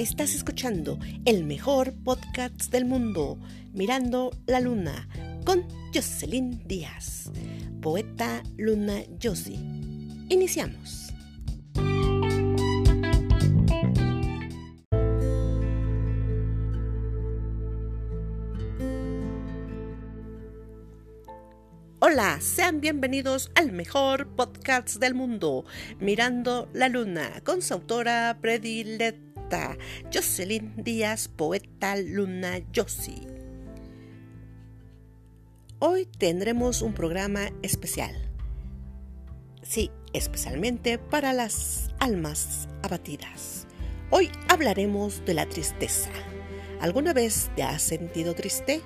Estás escuchando el mejor podcast del mundo, Mirando la Luna, con Jocelyn Díaz, poeta Luna Josie. Iniciamos. Hola, sean bienvenidos al mejor podcast del mundo, Mirando la Luna, con su autora predilecta Jocelyn Díaz, poeta Luna Yossi. Hoy tendremos un programa especial. Sí, especialmente para las almas abatidas. Hoy hablaremos de la tristeza. ¿Alguna vez te has sentido triste?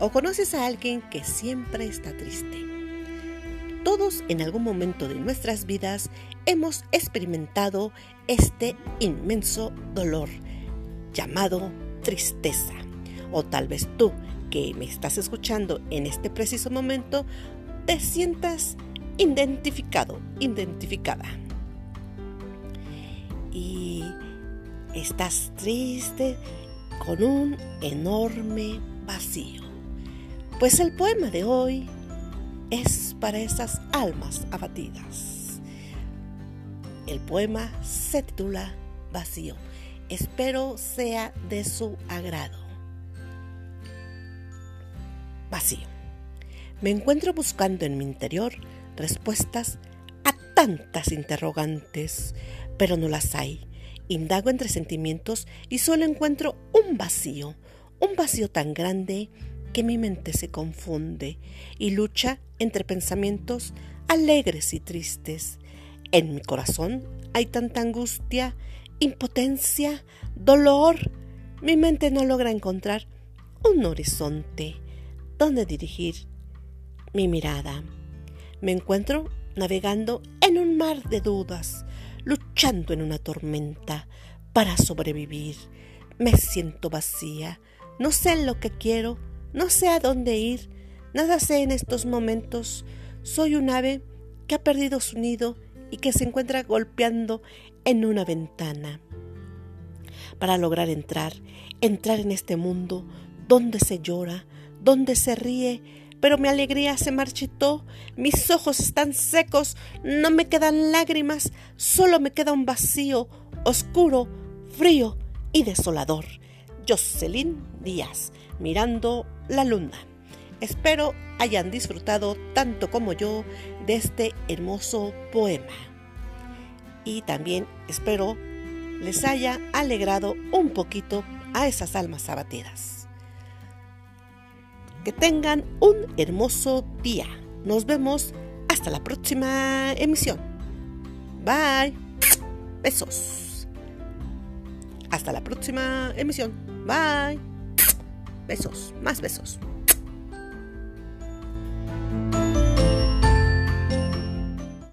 ¿O conoces a alguien que siempre está triste? Todos en algún momento de nuestras vidas hemos experimentado este inmenso dolor llamado tristeza. O tal vez tú que me estás escuchando en este preciso momento te sientas identificado, identificada. Y estás triste con un enorme vacío. Pues el poema de hoy es para esas almas abatidas. El poema se titula Vacío. Espero sea de su agrado. Vacío. Me encuentro buscando en mi interior respuestas a tantas interrogantes, pero no las hay. Indago entre sentimientos y solo encuentro un vacío, un vacío tan grande que mi mente se confunde y lucha entre pensamientos alegres y tristes. En mi corazón hay tanta angustia, impotencia, dolor. Mi mente no logra encontrar un horizonte donde dirigir mi mirada. Me encuentro navegando en un mar de dudas, luchando en una tormenta para sobrevivir. Me siento vacía, no sé lo que quiero, no sé a dónde ir, nada sé en estos momentos. Soy un ave que ha perdido su nido y que se encuentra golpeando en una ventana. Para lograr entrar, entrar en este mundo donde se llora, donde se ríe, pero mi alegría se marchitó, mis ojos están secos, no me quedan lágrimas, solo me queda un vacío, oscuro, frío y desolador. Jocelyn Díaz, mirando la luna. Espero hayan disfrutado tanto como yo de este hermoso poema. Y también espero les haya alegrado un poquito a esas almas abatidas. Que tengan un hermoso día. Nos vemos hasta la próxima emisión. Bye. Besos. Hasta la próxima emisión. Bye. Besos, más besos.